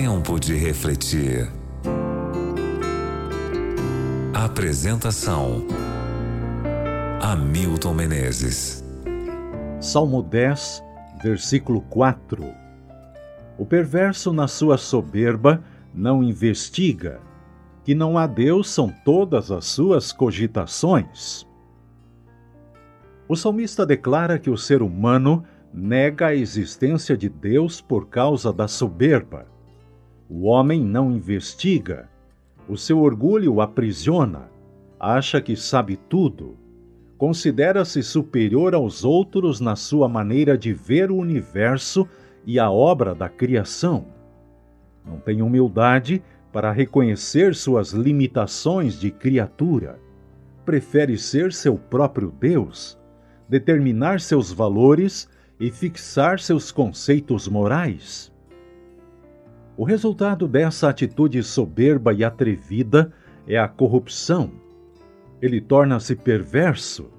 Tempo de refletir. Apresentação: Hamilton Menezes. Salmo 10, versículo 4. O perverso, na sua soberba, não investiga, que não há Deus são todas as suas cogitações. O salmista declara que o ser humano nega a existência de Deus por causa da soberba. O homem não investiga, o seu orgulho o aprisiona, acha que sabe tudo, considera-se superior aos outros na sua maneira de ver o universo e a obra da criação. Não tem humildade para reconhecer suas limitações de criatura. Prefere ser seu próprio Deus, determinar seus valores e fixar seus conceitos morais. O resultado dessa atitude soberba e atrevida é a corrupção. Ele torna-se perverso.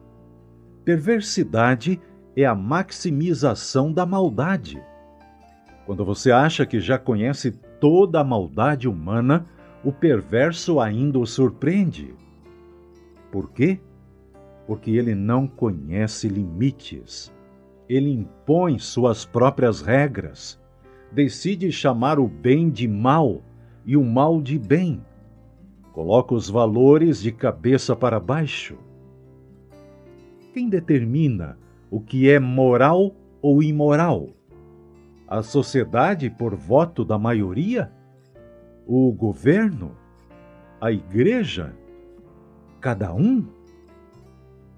Perversidade é a maximização da maldade. Quando você acha que já conhece toda a maldade humana, o perverso ainda o surpreende. Por quê? Porque ele não conhece limites ele impõe suas próprias regras, decide chamar o bem de mal e o mal de bem, coloca os valores de cabeça para baixo. Quem determina o que é moral ou imoral? A sociedade por voto da maioria? O governo? A igreja? Cada um?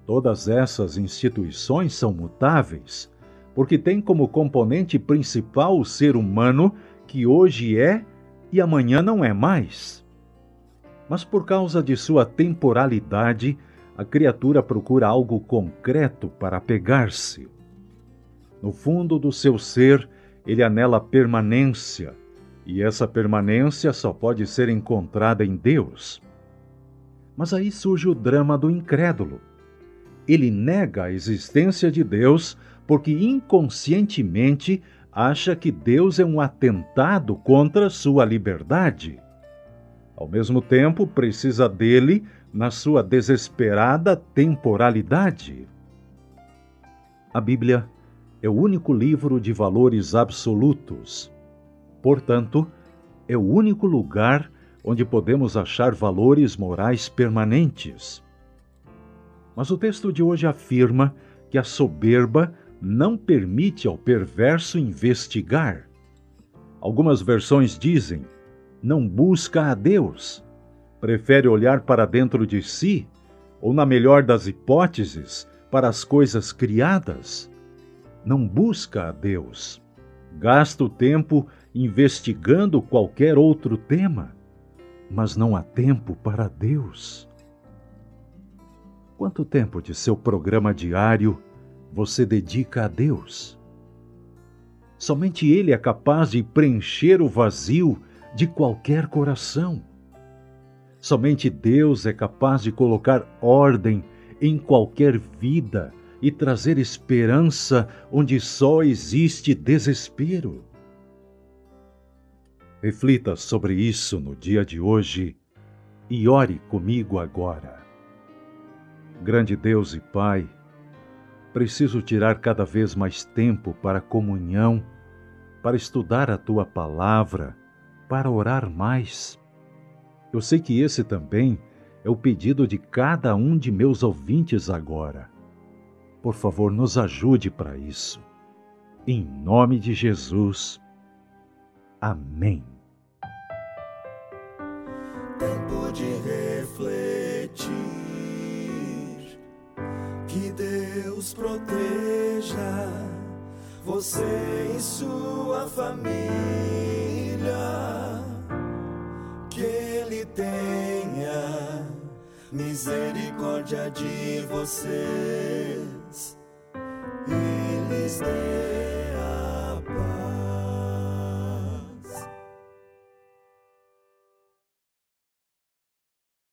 Todas essas instituições são mutáveis, porque têm como componente principal o ser humano que hoje é e amanhã não é mais. Mas por causa de sua temporalidade, a criatura procura algo concreto para apegar-se. No fundo do seu ser, ele anela permanência, e essa permanência só pode ser encontrada em Deus. Mas aí surge o drama do incrédulo ele nega a existência de Deus porque inconscientemente acha que Deus é um atentado contra sua liberdade. Ao mesmo tempo, precisa dele na sua desesperada temporalidade. A Bíblia é o único livro de valores absolutos. Portanto, é o único lugar onde podemos achar valores morais permanentes. Mas o texto de hoje afirma que a soberba não permite ao perverso investigar. Algumas versões dizem: não busca a Deus, prefere olhar para dentro de si, ou, na melhor das hipóteses, para as coisas criadas. Não busca a Deus. Gasta o tempo investigando qualquer outro tema, mas não há tempo para Deus. Quanto tempo de seu programa diário você dedica a Deus? Somente Ele é capaz de preencher o vazio de qualquer coração. Somente Deus é capaz de colocar ordem em qualquer vida e trazer esperança onde só existe desespero. Reflita sobre isso no dia de hoje e ore comigo agora. Grande Deus e Pai, preciso tirar cada vez mais tempo para comunhão, para estudar a tua palavra, para orar mais. Eu sei que esse também é o pedido de cada um de meus ouvintes agora. Por favor, nos ajude para isso. Em nome de Jesus. Amém. Que Deus proteja você e sua família. Que Ele tenha misericórdia de vocês e lhes dê